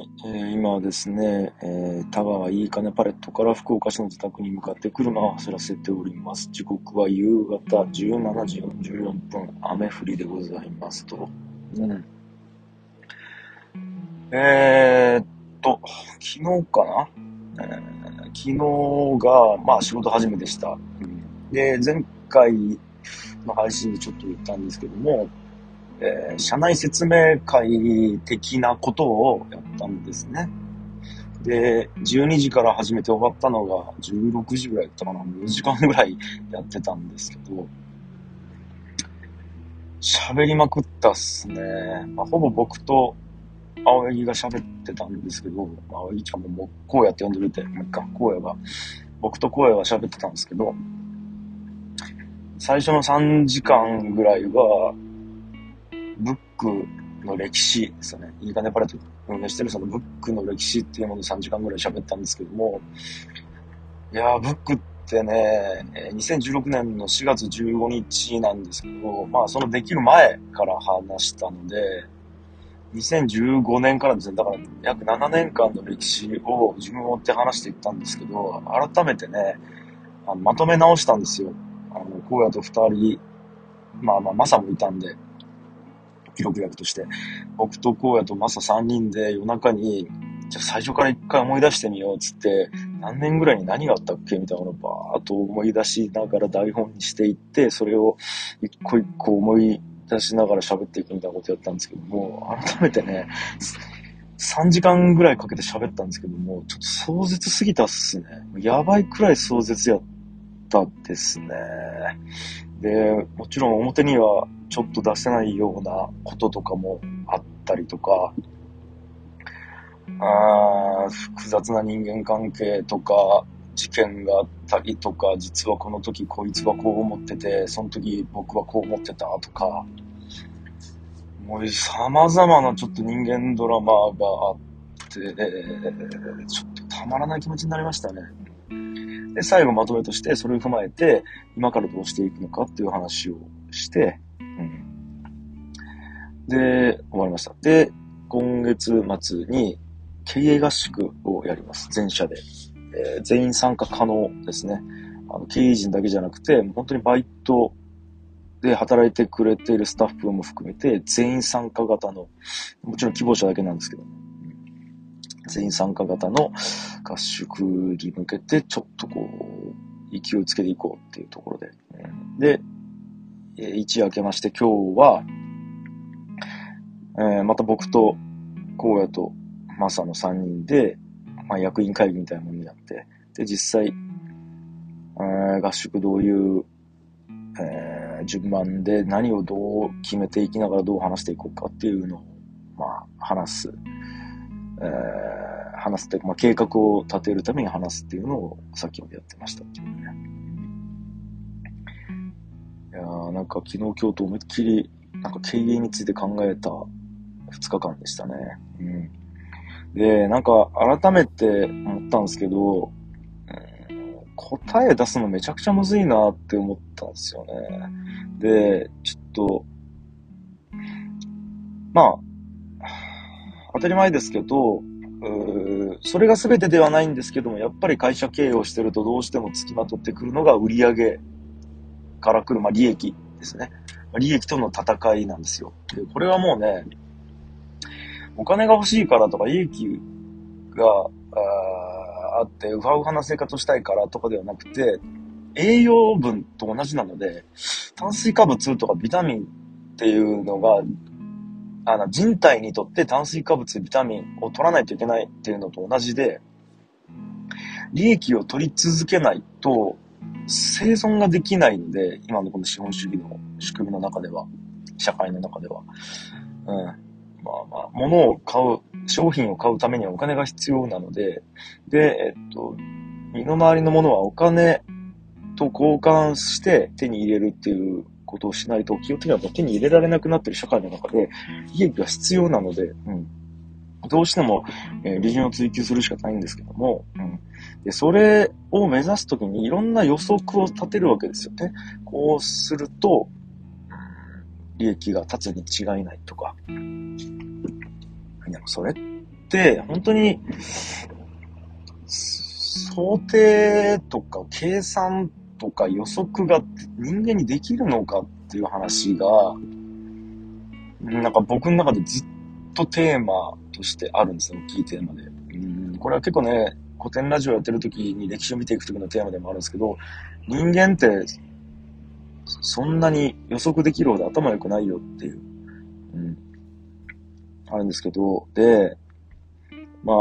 はい、えー今はですね、えー田川いいかねパレットから福岡市の自宅に向かって車を走らせております。時刻は夕方17時44分、雨降りでございますと。うん。えーっと、昨日かな、えー昨日が、まあ仕事始めでした。うんで、前回の配信でちょっと言ったんですけども、えー社内説明会的なことをやったんですね。で、12時から始めて終わったのが16時ぐらいだったかな。4時間ぐらいやってたんですけど、喋りまくったっすね。まあ、ほぼ僕と青柳が喋ってたんですけど、青柳ちゃんももう荒野って呼んでるって、もう一回荒野が、僕と荒野が喋ってたんですけど、最初の3時間ぐらいは、ブックの歴史ですよね。いいかねパレット運営してるそのブックの歴史っていうもので3時間ぐらい喋ったんですけども、いや、ブックってね、2016年の4月15日なんですけど、まあそのできる前から話したので、2015年からですね、だから約7年間の歴史を自分を追って話していったんですけど、改めてね、あのまとめ直したんですよ。あの、荒野と二人、まあまあ、マサもいたんで、記録役として。僕と荒野とマサ3人で夜中に、じゃあ最初から一回思い出してみようっつって、何年ぐらいに何があったっけ？みたいなのをバーっと思い出しながら台本にしていって、それを一個一個思い出しながら喋っていくみたいなことやったんですけども、改めてね、3時間ぐらいかけて喋ったんですけども、ちょっと壮絶すぎたっすね。やばいくらい壮絶やったですね。で、もちろん表にはちょっと出せないようなこととかもあったりとか、あー複雑な人間関係とか、事件があったりとか、実はこの時こいつはこう思ってて、その時僕はこう思ってたとか、もう様々なちょっと人間ドラマがあって、ちょっとたまらない気持ちになりましたね。で、最後まとめとして、それを踏まえて、今からどうしていくのかっていう話をして、うん、で、終わりました。で、今月末に経営合宿をやります。全社で。えー全員参加可能ですね。あの経営陣だけじゃなくて、本当にバイトで働いてくれているスタッフも含めて、全員参加型の、もちろん希望者だけなんですけど、うん全員参加型の合宿に向けて、ちょっとこう、勢いつけていこうっていうところで。で、一夜明けまして今日は、えーまた僕と荒野とマサの3人で、まあ、役員会議みたいなものにやって、で、実際、えー合宿どういう、えー順番で何をどう決めていきながらどう話していこうかっていうのを、まあ、話す。えー話すって、まあ、計画を立てるために話すっていうのをさっきまでやってましたっていうね。いやなんか昨日今日と思いっきり、なんか経営について考えた2日間でしたね。うん。で、なんか改めて思ったんですけど、うん答え出すのめちゃくちゃむずいなって思ったんですよね。で、ちょっと、まあ、当たり前ですけど、それが全てではないんですけども、やっぱり会社経営をしてるとどうしても付きまとってくるのが売上から来る、まあ、利益ですね。利益との戦いなんですよ。で、これはもうね、お金が欲しいからとか、利益があって、ウハウハな生活をしたいからとかではなくて、栄養分と同じなので、炭水化物とかビタミンっていうのが、あの人体にとって炭水化物、ビタミンを取らないといけないっていうのと同じで、利益を取り続けないと生存ができないので、今のこの資本主義の仕組みの中では、社会の中では。うん。まあまあ、物を買う、商品を買うためにはお金が必要なので、で、えっと、身の回りのものはお金と交換して手に入れるっていうことをしないと、基本的にはもう手に入れられなくなってる社会の中で、利益が必要なので、うん。どうしても、えー利潤を追求するしかないんですけども、うん。で、それを目指すときにいろんな予測を立てるわけですよね。こうすると、利益が立つに違いないとか。でもそれっって本当に想定とか計算とか予測が人間にできるのかっていう話が、なんか僕の中でずっとテーマとしてあるんですよ、大きいテーマで。うんこれは結構ね、古典ラジオやってる時に歴史を見ていく時のテーマでもあるんですけど、人間ってそんなに予測できるほど頭良くないよっていう、うん、あるんですけど、で、まあ、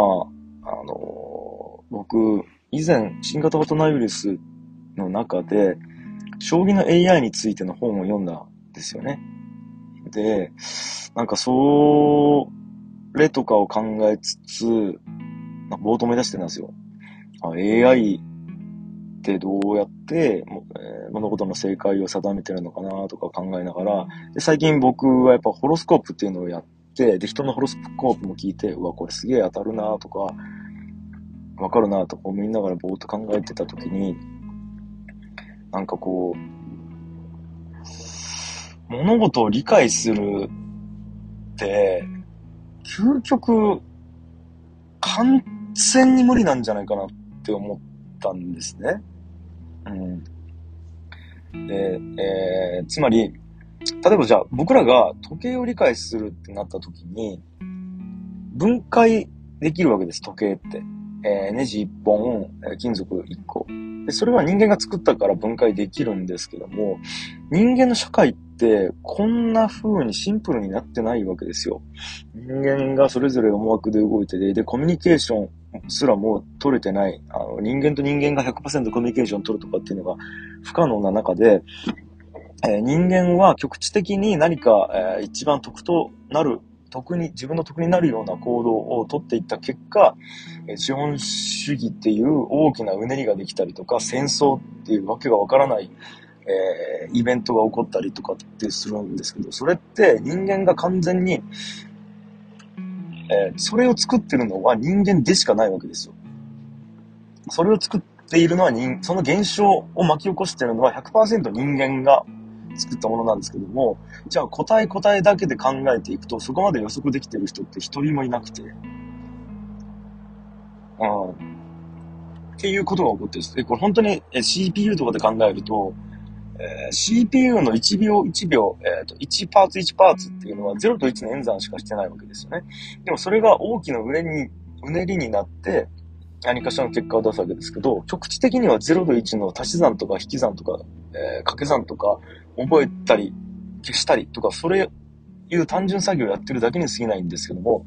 あの、僕、以前、新型コロナウイルスの中で、将棋の AI についての本を読んだんですよね。で、なんかそれとかを考えつつ、冒頭目指してたんですよ。AI ってどうやって、物事の正解を定めてるのかなとか考えながら、で最近僕はやっぱホロスコープっていうのをやって、で、人のホロスコープも聞いて、うわ、これすげえ当たるなとか、わかるなとか思いながらぼーっと考えてた時に、なんかこう、物事を理解するって、究極、完全に無理なんじゃないかなって思ったんですね。うん。で、えー、つまり、例えばじゃあ僕らが時計を理解するってなった時に、分解できるわけです、時計って。えー、ネジ1本、金属1個。で、それは人間が作ったから分解できるんですけども、人間の社会ってこんな風にシンプルになってないわけですよ。人間がそれぞれ思惑で動いてて、で、コミュニケーションすらもう取れてない。あの、人間と人間が100%コミュニケーション取るとかっていうのが不可能な中で、えー、人間は局地的に何か、えー、一番得となる得に、自分の得になるような行動をとっていった結果、資本主義っていう大きなうねりができたりとか、戦争っていうわけがわからない、えー、イベントが起こったりとかってするんですけど、それって人間が完全に、えー、それを作ってるのは人間でしかないわけですよ。それを作っているのは人、その現象を巻き起こしているのは100%人間が作ったものなんですけども、じゃあ答え答えだけで考えていくと、そこまで予測できてる人って一人もいなくて、うん。っていうことが起こってるんです。で、これ本当に CPU とかで考えると、えー、CPU の1秒1秒、えっ、ー、と、1パーツ1パーツっていうのは0と1の演算しかしてないわけですよね。でもそれが大きなうねりに、うねりになって、何かしらの結果を出すわけですけど、局地的には0と1の足し算とか引き算とか、えー、掛け算とか、覚えたり、消したりとか、それいう単純作業をやってるだけに過ぎないんですけども、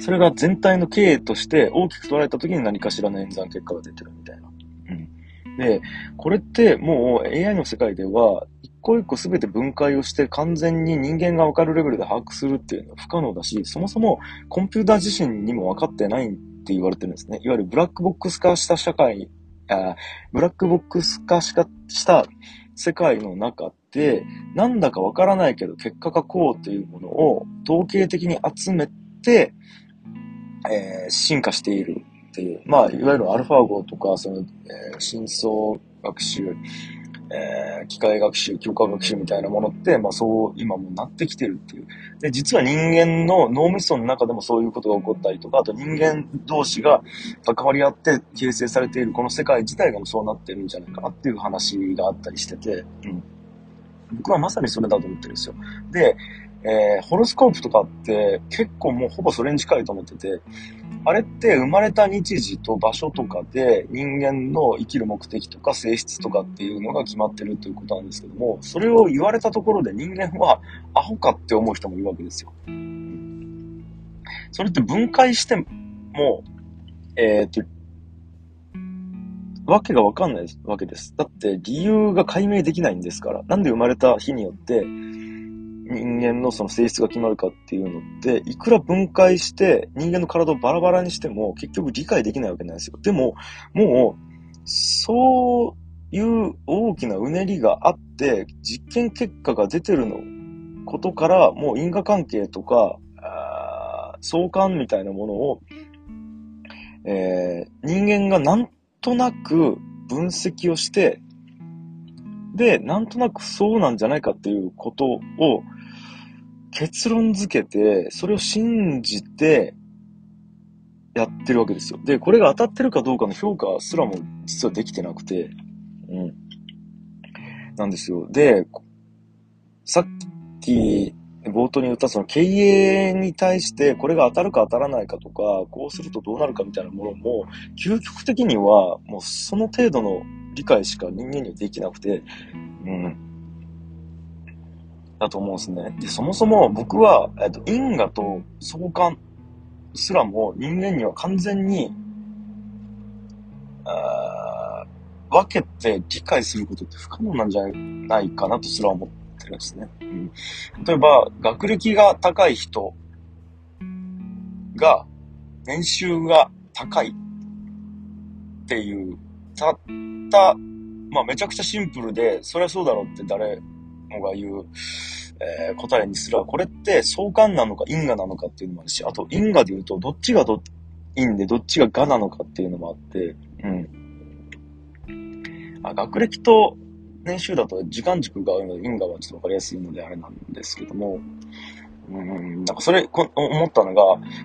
それが全体の経営として大きく捉えた時に何かしらの演算結果が出てるみたいな。うん。で、これってもう AI の世界では、一個一個全て分解をして完全に人間がわかるレベルで把握するっていうのは不可能だし、そもそもコンピューター自身にも分かってないって言われてるんですね。いわゆるブラックボックス化した社会、あブラックボックス化した世界の中で、なんだかわからないけど結果がこうというものを統計的に集めて、えー、進化しているっていう、まあ、いわゆるアルファ号とか、その、えー、深層学習、えー、機械学習、強化学習みたいなものって、まあそう今もなってきてるっていう。で、実は人間の脳みその中でもそういうことが起こったりとか、あと人間同士が関わり合って形成されているこの世界自体がもそうなってるんじゃないかなっていう話があったりしてて、うん。僕はまさにそれだと思ってるんですよ。で、えー、ホロスコープとかって結構もうほぼそれに近いと思ってて、あれって生まれた日時と場所とかで人間の生きる目的とか性質とかっていうのが決まってるということなんですけども、それを言われたところで人間はアホかって思う人もいるわけですよ。それって分解しても、えー、っと、わけがわかんないわけです。だって理由が解明できないんですから。なんで生まれた日によって、人間のその性質が決まるかっていうのって、いくら分解して人間の体をバラバラにしても結局理解できないわけなんですよ。でも、もう、そういう大きなうねりがあって、実験結果が出てるのことから、もう因果関係とか、相関みたいなものを、えー、人間がなんとなく分析をして、で、なんとなくそうなんじゃないかっていうことを結論付けて、それを信じて、やってるわけですよ。で、これが当たってるかどうかの評価すらも実はできてなくて、うん。なんですよ。で、さっき冒頭に言ったその経営に対してこれが当たるか当たらないかとか、こうするとどうなるかみたいなものも、究極的にはもうその程度の理解しか人間にはできなくて、うん。だと思うんですね。で、そもそも僕は、えっと、因果と相関すらも人間には完全に、あ分けて理解することって不可能なんじゃないかなとすら思ってるんですね。うん、例えば、学歴が高い人が、年収が高いっていう、たった、まあめちゃくちゃシンプルで、そりゃそうだろうって誰のが言う、えー、答えにすら、これって相関なのか因果なのかっていうのもあるし、あと因果で言うと、どっちがど因でどっちががなのかっていうのもあって、うん。あ、学歴と年収だと時間軸があるので因果はちょっとわかりやすいのであれなんですけども、うん、なんかそれこ、思ったのが、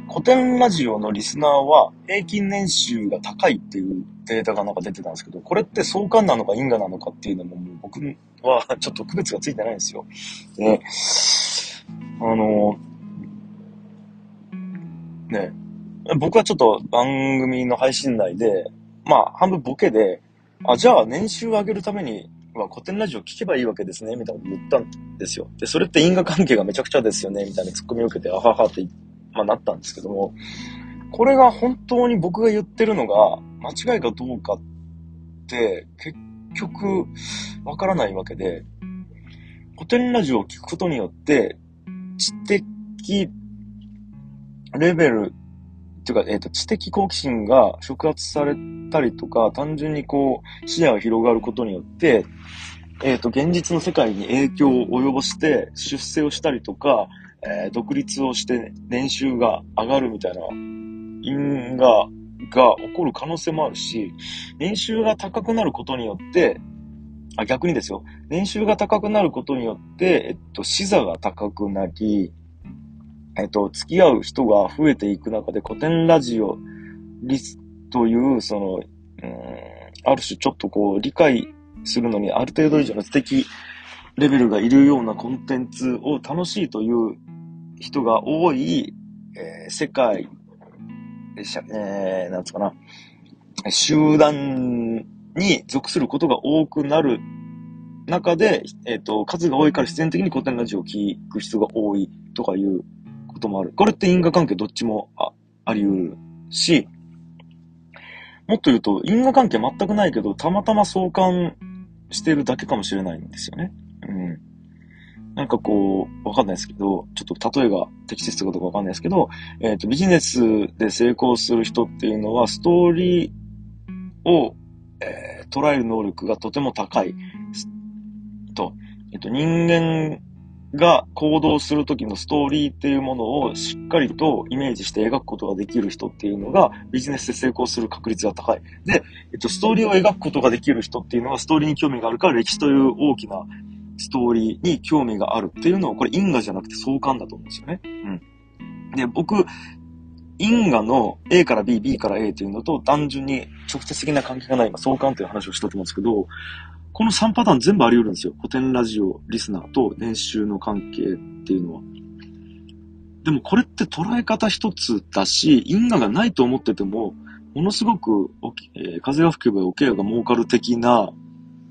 古典ラジオのリスナーは平均年収が高いっていうデータがなんか出てたんですけど、これって相関なのか因果なのかっていうのももう僕はちょっと区別がついてないんですよ。で、あの、ね、僕はちょっと番組の配信内で、まあ半分ボケで、あ、じゃあ年収を上げるためには古典ラジオ聞けばいいわけですね、みたいなこと言ったんですよ。で、それって因果関係がめちゃくちゃですよね、みたいなツッコミを受けて、あははって、まあ、なったんですけども、これが本当に僕が言ってるのが間違いかどうかって、結局、わからないわけで、古典ラジオを聞くことによって、知的レベルっていうか、えっ、ー、と、知的好奇心が触発されたりとか、単純にこう、視野が広がることによって、えっ、ー、と、現実の世界に影響を及ぼして、出世をしたりとか、えー、独立をして年収が上がるみたいな因果が起こる可能性もあるし、年収が高くなることによって、あ、逆にですよ。年収が高くなることによって、えっと、視座が高くなり、えっと、付き合う人が増えていく中で古典ラジオリスという、その、うん、ある種ちょっとこう、理解するのにある程度以上の素敵レベルがいるようなコンテンツを楽しいという人が多い、えー、世界、えー、なんつうかな、集団に属することが多くなる中で、えっ、ー、と、数が多いから自然的に古典ラジオを聞く人が多いとかいうこともある。これって因果関係どっちもああり得るし、もっと言うと因果関係全くないけど、たまたま相関してるだけかもしれないんですよね。うん。なんかこう、わかんないですけど、ちょっと例えが適切かどうかわかんないですけど、えっ、ー、と、ビジネスで成功する人っていうのは、ストーリーを、えー、捉える能力がとても高い。と、えっ、ー、と、人間が行動するときのストーリーっていうものをしっかりとイメージして描くことができる人っていうのがビジネスで成功する確率が高い。で、えっと、ストーリーを描くことができる人っていうのはストーリーに興味があるから歴史という大きなストーリーに興味があるっていうのはこれ因果じゃなくて相関だと思うんですよね。うん。で、僕、因果の A から B、B から A というのと単純に直接的な関係がない今相関という話をしたと思うんですけど、この3パターン全部あり得るんですよ。古典ラジオ、リスナーと年収の関係っていうのは。でもこれって捉え方一つだし、因果がないと思ってても、ものすごく、えー、風が吹けばおけが儲かる的な、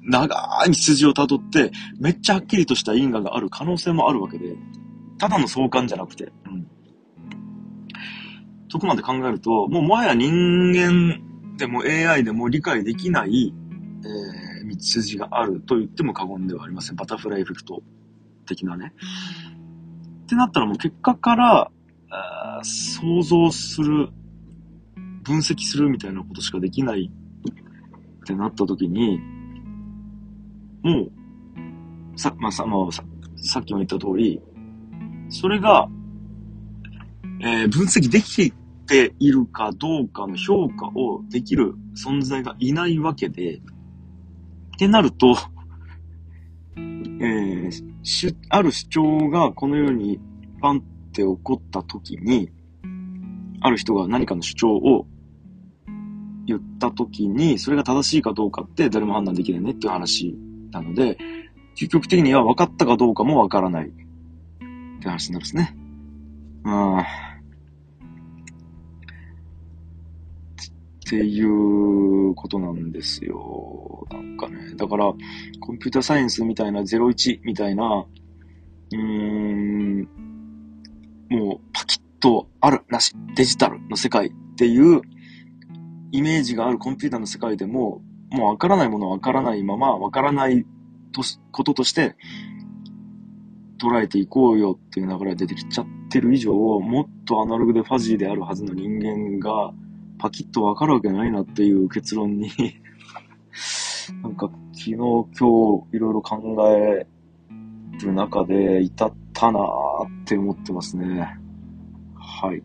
長い筋をたどって、めっちゃはっきりとした因果がある可能性もあるわけで、ただの相関じゃなくて、うん。そこまで考えると、もうもはや人間でも AI でも理解できない、えー道筋があると言っても過言ではありません。バタフライエフェクト的なね。ってなったらもう結果から、想像する、分析するみたいなことしかできないってなった時に、もう、さ、まあ、さ、まあ、ささっきも言った通り、それが、えー、分析できているかどうかの評価をできる存在がいないわけで、ってなると、えー、し、ある主張がこのようにパンって起こった時に、ある人が何かの主張を言った時に、それが正しいかどうかって誰も判断できないねっていう話なので、究極的には分かったかどうかも分からないって話になるんですね。うん。っていうことなんですよ。なんかね。だから、コンピュータサイエンスみたいな01みたいな、うーん、もうパキッとある、なし、デジタルの世界っていうイメージがあるコンピューターの世界でも、もうわからないものはわからないまま、わからないとこととして捉えていこうよっていう流れが出てきちゃってる以上、もっとアナログでファジーであるはずの人間が、パキッとわかるわけないなっていう結論になんか昨日今日いろいろ考える中で至ったなーって思ってますね。はい。